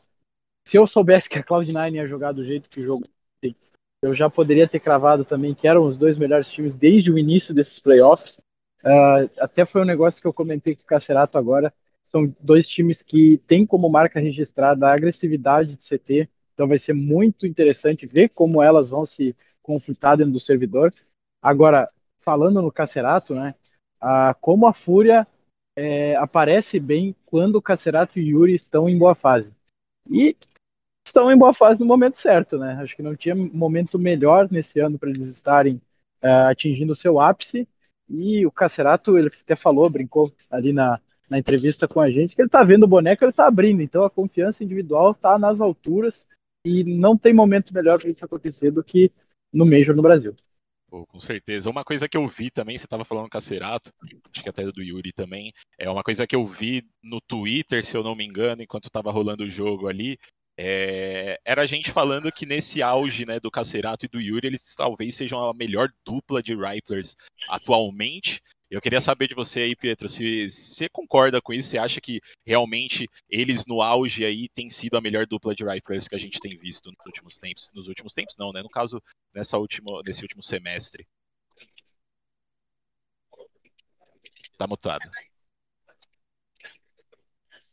se eu soubesse que a Cloud9 ia jogar do jeito que o jogo tem, eu já poderia ter cravado também que eram os dois melhores times desde o início desses playoffs. Uh, até foi um negócio que eu comentei com o Cacerato agora. São dois times que têm como marca registrada a agressividade de CT, então vai ser muito interessante ver como elas vão se conflitar dentro do servidor. Agora, falando no Cacerato, né? Ah, como a Fúria é, aparece bem quando o Cacerato e Yuri estão em boa fase. E estão em boa fase no momento certo, né? Acho que não tinha momento melhor nesse ano para eles estarem uh, atingindo o seu ápice. E o Cacerato, ele até falou, brincou ali na, na entrevista com a gente, que ele tá vendo o boneco, ele tá abrindo. Então a confiança individual tá nas alturas e não tem momento melhor para isso acontecer do que no Major no Brasil. Pô, com certeza. Uma coisa que eu vi também, você estava falando Cacerato, acho que até do Yuri também, é uma coisa que eu vi no Twitter, se eu não me engano, enquanto estava rolando o jogo ali, é... era a gente falando que nesse auge né, do Cacerato e do Yuri, eles talvez sejam a melhor dupla de riflers atualmente, eu queria saber de você aí, Pietro, se você concorda com isso, você acha que realmente eles no auge aí têm sido a melhor dupla de riflers que a gente tem visto nos últimos tempos? Nos últimos tempos não, né? No caso, nessa última, nesse último semestre. Tá mutado.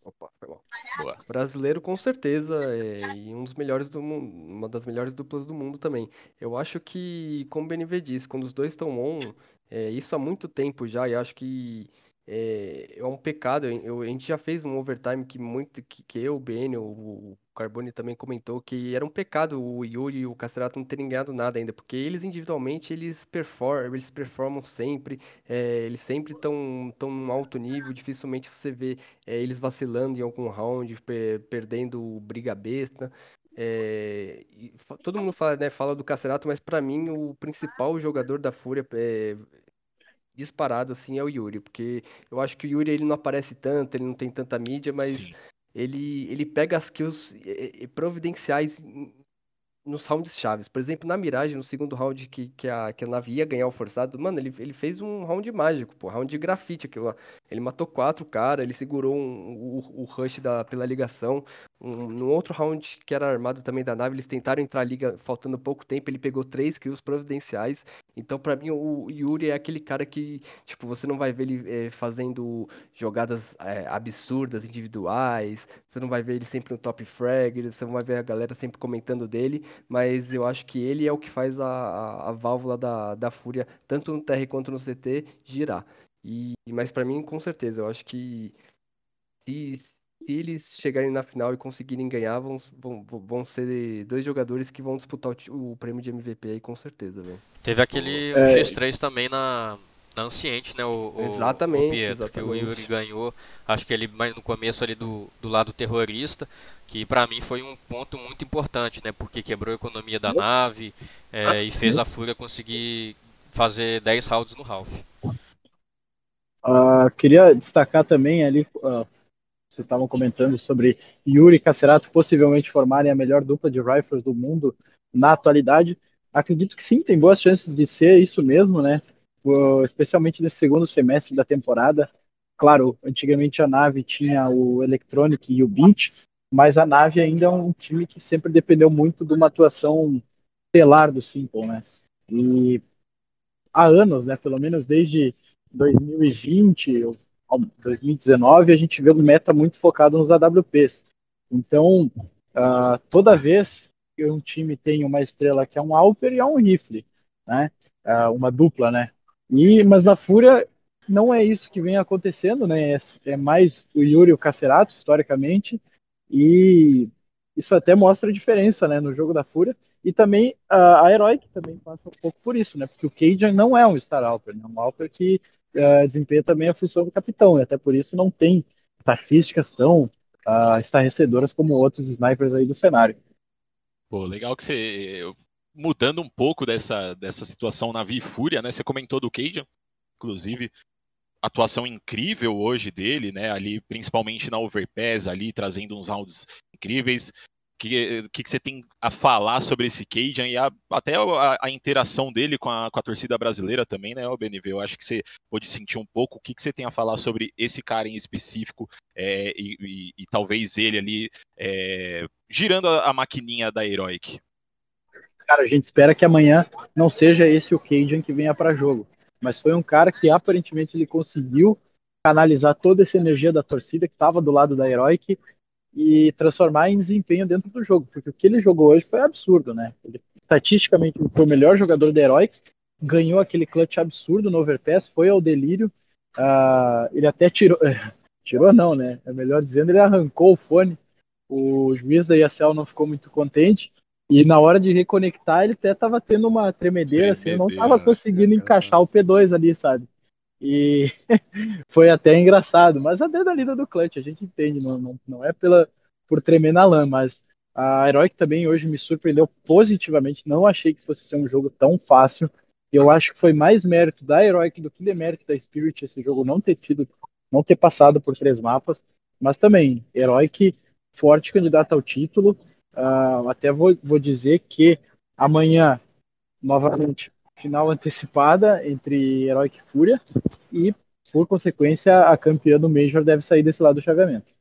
Opa, foi mal. Boa. Brasileiro com certeza, é, e um dos melhores do mundo, uma das melhores duplas do mundo também. Eu acho que, como o BNV disse, quando os dois estão on, é, isso há muito tempo já, e acho que é, é um pecado. Eu, a gente já fez um overtime que muito que, que eu, o BN, o, o Carbone também comentou que era um pecado o Yuri e o Cacerato não terem ganhado nada ainda, porque eles individualmente eles performam, eles performam sempre, é, eles sempre estão tão num alto nível, dificilmente você vê é, eles vacilando em algum round, per, perdendo briga besta. É, todo mundo fala, né, fala do Cacerato, mas para mim o principal jogador da Fúria é, disparado assim é o Yuri, porque eu acho que o Yuri ele não aparece tanto, ele não tem tanta mídia, mas ele ele pega as kills providenciais nos rounds chaves. Por exemplo, na Mirage, no segundo round que, que, a, que a nave ia ganhar o forçado, mano, ele, ele fez um round mágico, pô, round de grafite aquilo lá. Ele matou quatro caras, ele segurou um, o, o rush da, pela ligação. Um, no outro round que era armado também da nave, eles tentaram entrar a liga faltando pouco tempo, ele pegou três kills providenciais. Então, para mim, o Yuri é aquele cara que, tipo, você não vai ver ele é, fazendo jogadas é, absurdas, individuais, você não vai ver ele sempre no top frag, você não vai ver a galera sempre comentando dele, mas eu acho que ele é o que faz a, a, a válvula da, da fúria, tanto no TR quanto no CT, girar. E, mas para mim, com certeza, eu acho que se, se eles chegarem na final e conseguirem ganhar, vão, vão, vão ser dois jogadores que vão disputar o, o prêmio de MVP aí, com certeza, velho. Teve aquele é... X3 também na, na Anciente, né? O, exatamente, o Pietro, exatamente. que o Yuri ganhou. Acho que ele mais no começo ali do, do lado terrorista, que para mim foi um ponto muito importante, né? Porque quebrou a economia da nave é, e fez a Fúria conseguir fazer 10 rounds no Ralph. Uh, queria destacar também ali, uh, vocês estavam comentando sobre Yuri e Cacerato possivelmente formarem a melhor dupla de rifles do mundo na atualidade. Acredito que sim, tem boas chances de ser isso mesmo, né? Especialmente nesse segundo semestre da temporada. Claro, antigamente a nave tinha o Electronic e o Beat, mas a nave ainda é um time que sempre dependeu muito de uma atuação estelar do Simple, né? E há anos, né? Pelo menos desde 2020, 2019, a gente vê um meta muito focado nos AWPs. Então, uh, toda vez que um time tem uma estrela que é um Alper e é um rifle, né? Uh, uma dupla, né? E, mas na Fúria não é isso que vem acontecendo, né? É, é mais o Yuri e o Cacerato, historicamente, e isso até mostra a diferença, né, no jogo da Fúria. E também uh, a Heroic também passa um pouco por isso, né? Porque o Cajun não é um Star Alper, né? É um Alper que uh, desempenha também a função do capitão, e até por isso não tem estatísticas tão uh, estarrecedoras como outros snipers aí do cenário. Pô, legal que você. Mudando um pouco dessa, dessa situação na Fúria, né? Você comentou do Cajun, inclusive atuação incrível hoje dele, né? Ali, principalmente na Overpass, ali trazendo uns rounds incríveis que, que, que você tem a falar sobre esse Cajun e a, até a, a, interação dele com a, com a torcida brasileira também, né, BNV? Eu acho que você pode sentir um pouco o que, que você tem a falar sobre esse cara em específico é, e, e, e, talvez ele ali é, girando a, a maquininha da Heroic. Cara, a gente espera que amanhã não seja esse o Cajun que venha para jogo, mas foi um cara que aparentemente ele conseguiu canalizar toda essa energia da torcida que estava do lado da Heroic e transformar em desempenho dentro do jogo, porque o que ele jogou hoje foi absurdo, né? Ele, estatisticamente, foi o melhor jogador da Heroic, ganhou aquele clutch absurdo no Overpass, foi ao delírio, uh, ele até tirou, tirou não, né? É melhor dizendo, ele arrancou o fone, o juiz da ESL não ficou muito contente, e na hora de reconectar, ele até estava tendo uma tremedeira, tremedeira assim, não estava conseguindo encaixar o P2 ali, sabe? E foi até engraçado, mas a adrenalina do clutch, a gente entende, não, não, não é pela, por tremer na lã, mas a Heroic também hoje me surpreendeu positivamente, não achei que fosse ser um jogo tão fácil, eu acho que foi mais mérito da Heroic do que demérito da Spirit esse jogo não ter tido, não ter passado por três mapas, mas também, Heroic forte candidata ao título, uh, até vou, vou dizer que amanhã, novamente, final antecipada entre Heroic e Fúria e, por consequência, a campeã do Major deve sair desse lado do chagamento.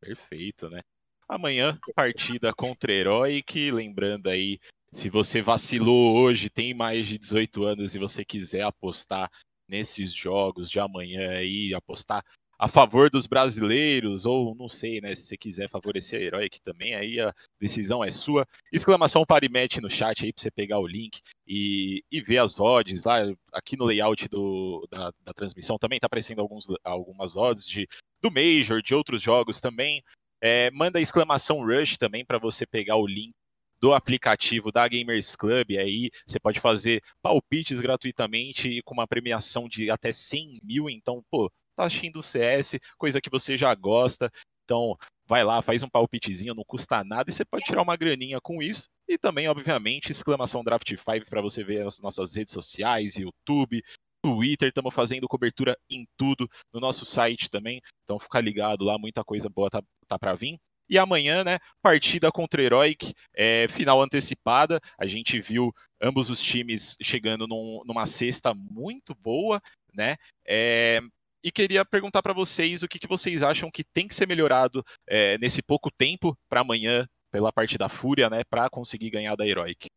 Perfeito, né? Amanhã, partida contra Heroic, lembrando aí, se você vacilou hoje, tem mais de 18 anos e você quiser apostar nesses jogos de amanhã aí, apostar a favor dos brasileiros, ou não sei, né? Se você quiser favorecer a Heroic também, aí a decisão é sua. Exclamação Parimet no chat aí pra você pegar o link e, e ver as odds lá. Aqui no layout do, da, da transmissão também tá aparecendo alguns, algumas odds de, do Major, de outros jogos também. É, manda exclamação Rush também para você pegar o link do aplicativo da Gamers Club. Aí você pode fazer palpites gratuitamente e com uma premiação de até 100 mil. Então, pô, tá assistindo o CS, coisa que você já gosta. Então, vai lá, faz um palpitezinho, não custa nada e você pode tirar uma graninha com isso. E também, obviamente, exclamação Draft 5 para você ver as nossas redes sociais, YouTube, Twitter, estamos fazendo cobertura em tudo no nosso site também. Então fica ligado lá, muita coisa boa tá, tá para vir. E amanhã, né, partida contra Heroic, é, final antecipada. A gente viu ambos os times chegando num, numa cesta muito boa, né? É, e queria perguntar para vocês o que, que, vocês acham que tem que ser melhorado é, nesse pouco tempo para amanhã, pela parte da Fúria, né, para conseguir ganhar da Heroic.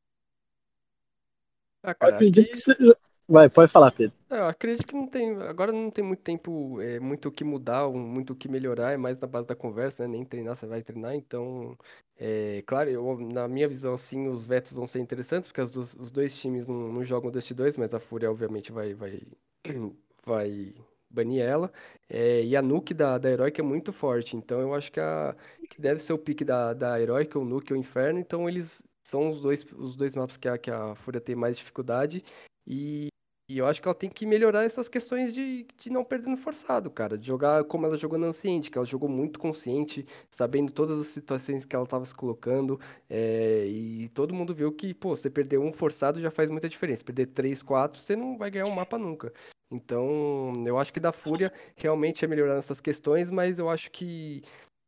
Ah, cara, acredito que... que seja... Vai, pode falar, Pedro. É, eu acredito que não tem. Agora não tem muito tempo, é, muito o que mudar, muito o que melhorar, é mais na base da conversa, né? Nem treinar, você vai treinar. Então, é, claro, eu, na minha visão, sim, os vetos vão ser interessantes, porque os, os dois times não, não jogam Dust 2, mas a Fúria, obviamente, vai, vai, vai banir ela. É, e a Nuke da, da Heroic é muito forte, então eu acho que, a, que deve ser o pique da, da Heroic, o Nuke ou Inferno, então eles são os dois, os dois mapas que a, que a Fúria tem mais dificuldade. E, e eu acho que ela tem que melhorar essas questões de, de não perder no forçado, cara. De jogar como ela jogou na Anciente, que ela jogou muito consciente, sabendo todas as situações que ela estava se colocando. É, e todo mundo viu que, pô, você perder um forçado já faz muita diferença. Perder três, quatro, você não vai ganhar um mapa nunca. Então, eu acho que da Fúria realmente é melhorar nessas questões, mas eu acho que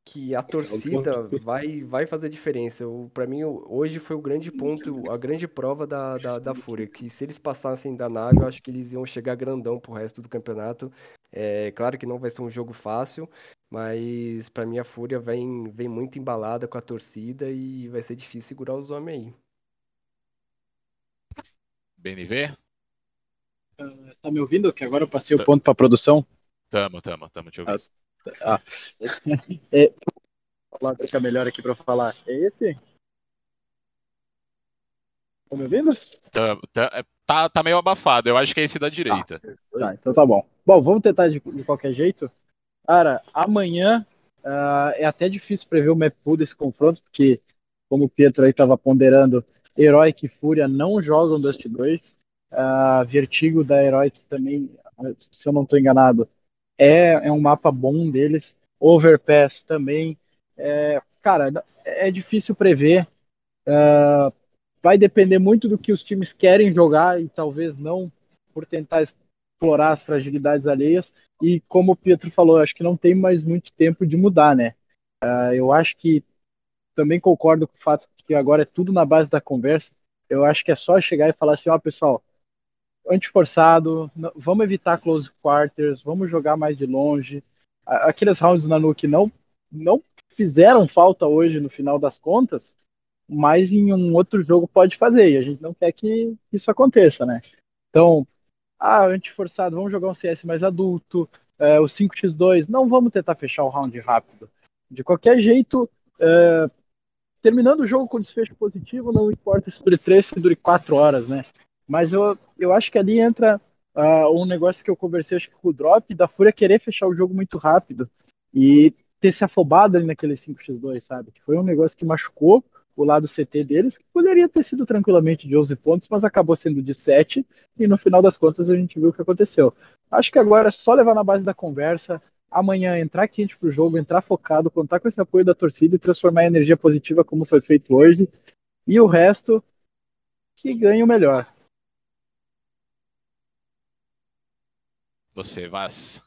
que a torcida vai, vai fazer diferença. Para mim, hoje foi o grande ponto, a grande prova da, da, da, Fúria. Que se eles passassem da nave, eu acho que eles iam chegar grandão pro resto do campeonato. É claro que não vai ser um jogo fácil, mas para mim a Fúria vem, vem muito embalada com a torcida e vai ser difícil segurar os homens aí. BNV? Uh, tá me ouvindo? Que agora eu passei o ponto para produção. Tamo, tamo, tamo te ouvindo. Ah, é, vou ficar melhor aqui para falar. É esse? Tá me ouvindo? Tá, tá, tá, tá, meio abafado. Eu acho que é esse da direita. Ah, tá, então tá bom. Bom, vamos tentar de, de qualquer jeito. Cara, amanhã uh, é até difícil prever o map pool desse confronto, porque, como o Pietro aí estava ponderando, Heroic e Fúria não jogam Dust 2. Uh, Vertigo da Heroic também, se eu não estou enganado, é, é um mapa bom deles. Overpass também. É, cara, é difícil prever. Uh, vai depender muito do que os times querem jogar e talvez não por tentar explorar as fragilidades alheias. E como o Pietro falou, acho que não tem mais muito tempo de mudar, né? Uh, eu acho que também concordo com o fato que agora é tudo na base da conversa. Eu acho que é só chegar e falar assim, ó, oh, pessoal, antiforçado, vamos evitar close quarters, vamos jogar mais de longe. Aqueles rounds na Nuke não, não fizeram falta hoje no final das contas, mas em um outro jogo pode fazer, e a gente não quer que isso aconteça, né? Então, ah, antiforçado, vamos jogar um CS mais adulto, é, o 5x2, não vamos tentar fechar o round rápido. De qualquer jeito, é, terminando o jogo com desfecho positivo, não importa se dure 3, se dure 4 horas, né? Mas eu, eu acho que ali entra uh, um negócio que eu conversei acho que com o Drop, da Fúria querer fechar o jogo muito rápido e ter se afobado ali naquele 5x2, sabe? Que foi um negócio que machucou o lado CT deles, que poderia ter sido tranquilamente de 11 pontos, mas acabou sendo de 7, e no final das contas a gente viu o que aconteceu. Acho que agora é só levar na base da conversa, amanhã entrar quente pro jogo, entrar focado, contar com esse apoio da torcida e transformar em energia positiva como foi feito hoje, e o resto que ganhe o melhor. Você, Vaz?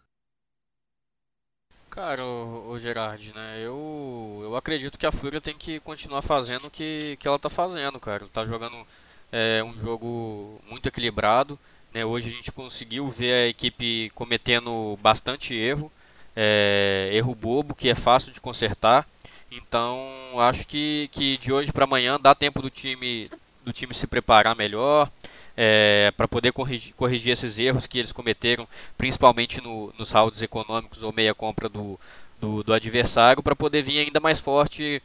Cara, o, o Gerard, né? Eu, eu acredito que a Fúria tem que continuar fazendo o que, que ela tá fazendo, cara. Tá jogando é, um jogo muito equilibrado. Né? Hoje a gente conseguiu ver a equipe cometendo bastante erro. É, erro bobo, que é fácil de consertar. Então acho que, que de hoje para amanhã dá tempo do time, do time se preparar melhor é, para poder corrigir, corrigir, esses erros que eles cometeram, principalmente no, nos rounds econômicos ou meia compra do, do, do adversário, para poder vir ainda mais forte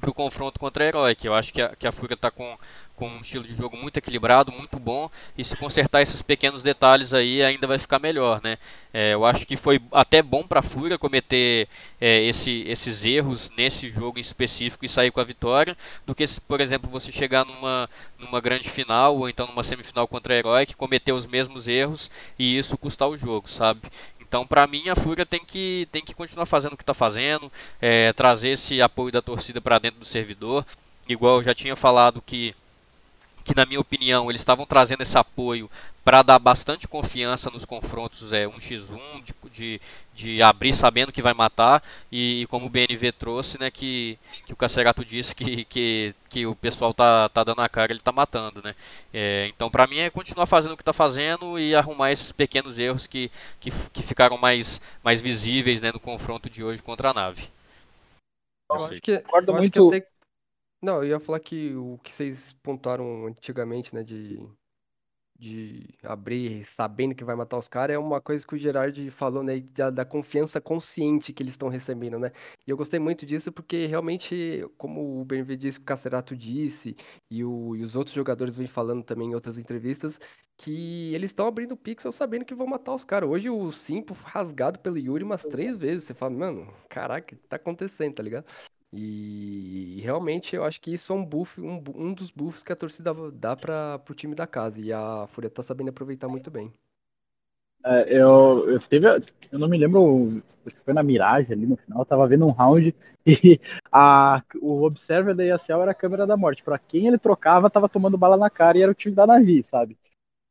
para o confronto contra a Heroic. Eu acho que a, que a Fúria está com, com um estilo de jogo muito equilibrado, muito bom, e se consertar esses pequenos detalhes aí ainda vai ficar melhor, né? É, eu acho que foi até bom para a Fúria cometer é, esse, esses erros nesse jogo em específico e sair com a vitória, do que por exemplo, você chegar numa, numa grande final ou então numa semifinal contra a Heroic, cometer os mesmos erros e isso custar o jogo, sabe? Então, para mim, a Fúria tem que, tem que continuar fazendo o que está fazendo, é, trazer esse apoio da torcida para dentro do servidor. Igual eu já tinha falado que que na minha opinião eles estavam trazendo esse apoio para dar bastante confiança nos confrontos é um x1 de, de, de abrir sabendo que vai matar e, e, como o BNV trouxe né que, que o Cacerato disse que, que, que o pessoal tá, tá dando a cara ele tá matando né. É, então para mim é continuar fazendo o que está fazendo e arrumar esses pequenos erros que, que, que ficaram mais mais visíveis né no confronto de hoje contra a nave. Eu acho que, eu acho que não, eu ia falar que o que vocês pontuaram antigamente, né, de, de abrir sabendo que vai matar os caras, é uma coisa que o Gerard falou, né, da, da confiança consciente que eles estão recebendo, né? E eu gostei muito disso porque realmente, como o BNV disse, o Cacerato disse, e, o, e os outros jogadores vêm falando também em outras entrevistas, que eles estão abrindo o pixel sabendo que vão matar os caras. Hoje o Simpo rasgado pelo Yuri umas três vezes. Você fala, mano, caraca, o que tá acontecendo, tá ligado? E, realmente eu acho que isso é um buff, um, um dos buffs que a torcida dá para o time da casa. E a Fúria tá sabendo aproveitar muito bem. É, eu, eu teve. Eu não me lembro, foi na Mirage ali no final, eu tava vendo um round e a, o Observer da ESL era a câmera da morte. Para quem ele trocava, tava tomando bala na cara e era o time da Navi, sabe?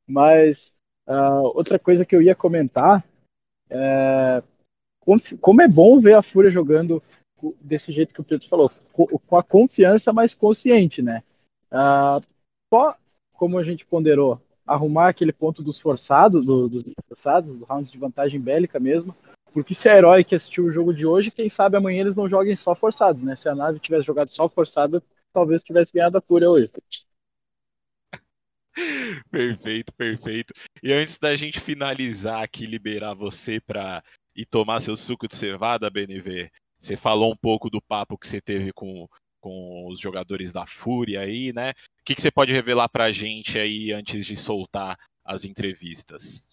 Mas uh, outra coisa que eu ia comentar é como é bom ver a Fúria jogando desse jeito que o Pedro falou, com a confiança mais consciente, né? Ah, só como a gente ponderou, arrumar aquele ponto dos forçados, do, dos forçados, dos rounds de vantagem bélica mesmo, porque se a Herói que assistiu o jogo de hoje, quem sabe amanhã eles não joguem só forçados, né? Se a nave tivesse jogado só forçado, talvez tivesse ganhado a Fúria hoje. Perfeito, perfeito. E antes da gente finalizar aqui, liberar você para ir tomar seu suco de cevada, BNV, você falou um pouco do papo que você teve com, com os jogadores da Fúria aí, né? O que, que você pode revelar pra gente aí antes de soltar as entrevistas?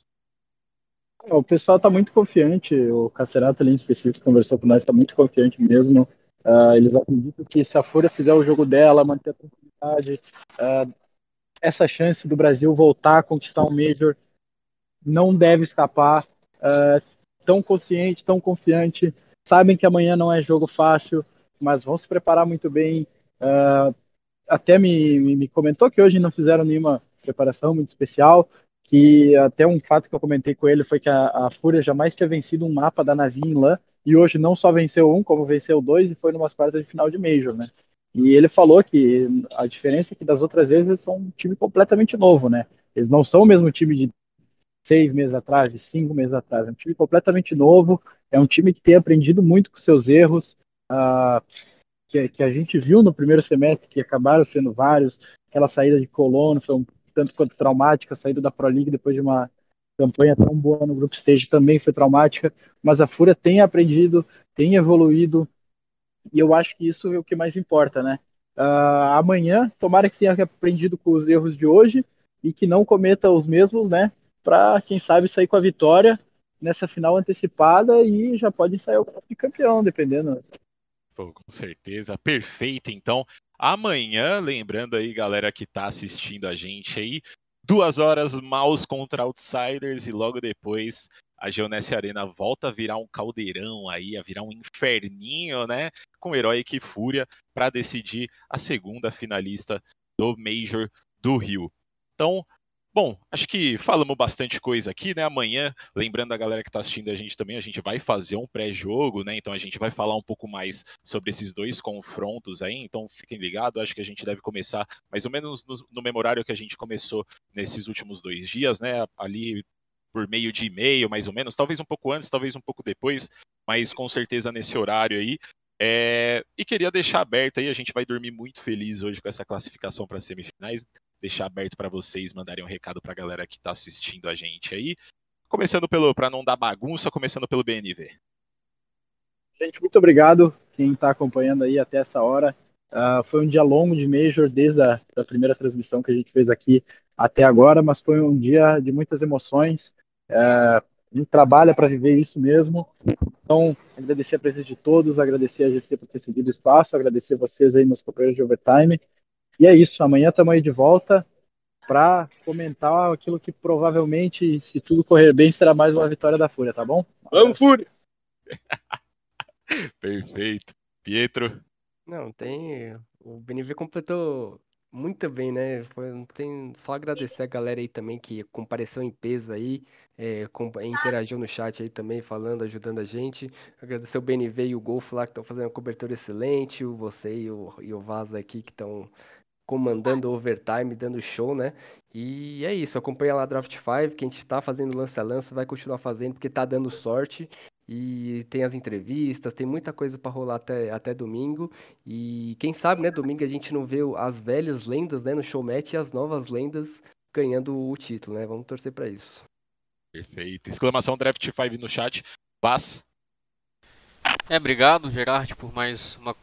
O pessoal tá muito confiante, o Cacerato ali em específico conversou com nós, tá muito confiante mesmo. Uh, eles acreditam que se a Fúria fizer o jogo dela, manter a tranquilidade, uh, essa chance do Brasil voltar a conquistar um Major não deve escapar. Uh, tão consciente, tão confiante, sabem que amanhã não é jogo fácil, mas vão se preparar muito bem. Uh, até me, me, me, comentou que hoje não fizeram nenhuma preparação muito especial, que até um fato que eu comentei com ele foi que a, a Fúria jamais tinha vencido um mapa da Navi em LAN, e hoje não só venceu um, como venceu dois, e foi numa quartas de final de Major, né? E ele falou que a diferença é que das outras vezes eles são um time completamente novo, né? Eles não são o mesmo time de seis meses atrás, de cinco meses atrás. É um time completamente novo, é um time que tem aprendido muito com seus erros, uh, que, que, a gente viu no primeiro semestre, que acabaram sendo vários. Aquela saída de Colono foi um tanto quanto traumática, a saída da Pro League depois de uma campanha tão boa no Group Stage também foi traumática, mas a Fúria tem aprendido, tem evoluído, e eu acho que isso é o que mais importa, né? Uh, amanhã, tomara que tenha aprendido com os erros de hoje e que não cometa os mesmos, né? Para, quem sabe, sair com a vitória nessa final antecipada e já pode sair o campeão, dependendo. Pô, com certeza, perfeito. Então, amanhã, lembrando aí, galera que tá assistindo a gente aí, duas horas maus contra outsiders e logo depois a Geonesse Arena volta a virar um caldeirão aí, a virar um inferninho, né? Com Heroic Fúria para decidir a segunda finalista do Major do Rio. Então, Bom, acho que falamos bastante coisa aqui, né? Amanhã, lembrando a galera que está assistindo a gente também, a gente vai fazer um pré-jogo, né? Então a gente vai falar um pouco mais sobre esses dois confrontos aí. Então fiquem ligados, acho que a gente deve começar mais ou menos no, no mesmo horário que a gente começou nesses últimos dois dias, né? Ali por meio de e-mail, mais ou menos, talvez um pouco antes, talvez um pouco depois, mas com certeza nesse horário aí. É... E queria deixar aberto aí, a gente vai dormir muito feliz hoje com essa classificação para semifinais deixar aberto para vocês mandarem um recado para a galera que está assistindo a gente aí. Começando pelo, para não dar bagunça, começando pelo BNV. Gente, muito obrigado quem está acompanhando aí até essa hora. Uh, foi um dia longo de Major, desde a da primeira transmissão que a gente fez aqui até agora, mas foi um dia de muitas emoções. Uh, a gente trabalha para viver isso mesmo. Então, agradecer a presença de todos, agradecer a GC por ter cedido o espaço, agradecer vocês aí nos companheiros de overtime. E é isso, amanhã estamos aí de volta para comentar aquilo que provavelmente, se tudo correr bem, será mais uma vitória da Fúria, tá bom? Vamos, Fúria! Perfeito. Pietro? Não, tem. O BNV completou Muito bem, né? Foi, tem só agradecer a galera aí também que compareceu em peso aí, é, com, interagiu no chat aí também, falando, ajudando a gente. Agradecer o BNV e o Golfo lá que estão fazendo uma cobertura excelente, o você e o, e o Vaza aqui que estão comandando o overtime, dando show, né? E é isso, acompanha lá Draft 5, que a gente está fazendo lance a lance, vai continuar fazendo porque tá dando sorte. E tem as entrevistas, tem muita coisa para rolar até, até domingo. E quem sabe, né, domingo a gente não vê as velhas lendas, né, no showmatch e as novas lendas ganhando o título, né? Vamos torcer para isso. Perfeito. Exclamação Draft 5 no chat. Paz. É, obrigado, Gerard, por mais uma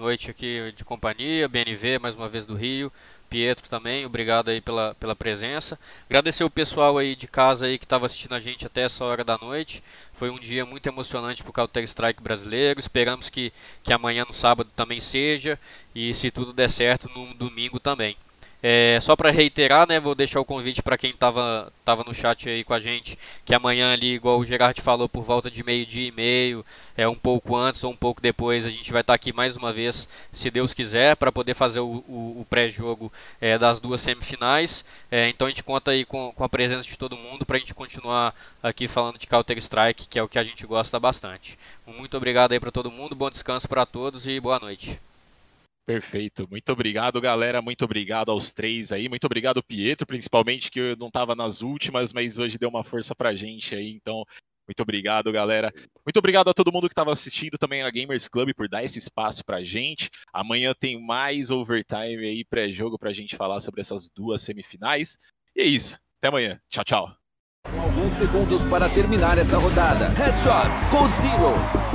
noite aqui de companhia. BNV, mais uma vez do Rio. Pietro também, obrigado aí pela, pela presença. Agradecer o pessoal aí de casa aí que estava assistindo a gente até essa hora da noite. Foi um dia muito emocionante para o Counter Strike brasileiro. Esperamos que, que amanhã no sábado também seja e se tudo der certo no domingo também. É, só para reiterar, né, vou deixar o convite para quem estava tava no chat aí com a gente, que amanhã ali, igual o Gerard falou, por volta de meio-dia e meio, é um pouco antes ou um pouco depois, a gente vai estar tá aqui mais uma vez, se Deus quiser, para poder fazer o, o, o pré-jogo é, das duas semifinais. É, então a gente conta aí com, com a presença de todo mundo para a gente continuar aqui falando de Counter Strike, que é o que a gente gosta bastante. Muito obrigado aí para todo mundo, bom descanso para todos e boa noite. Perfeito. Muito obrigado, galera. Muito obrigado aos três aí. Muito obrigado, Pietro, principalmente, que eu não estava nas últimas, mas hoje deu uma força pra gente aí. Então, muito obrigado, galera. Muito obrigado a todo mundo que estava assistindo também a Gamers Club por dar esse espaço pra gente. Amanhã tem mais overtime aí pré-jogo pra gente falar sobre essas duas semifinais. E é isso. Até amanhã. Tchau, tchau. Alguns segundos para terminar essa rodada. Headshot, Code Zero.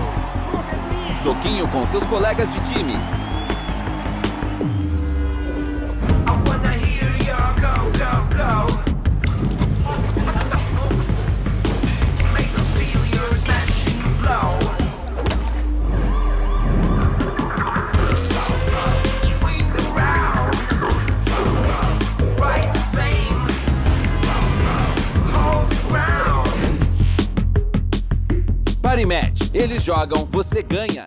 Soquinho com seus colegas de time. Jogam, você ganha.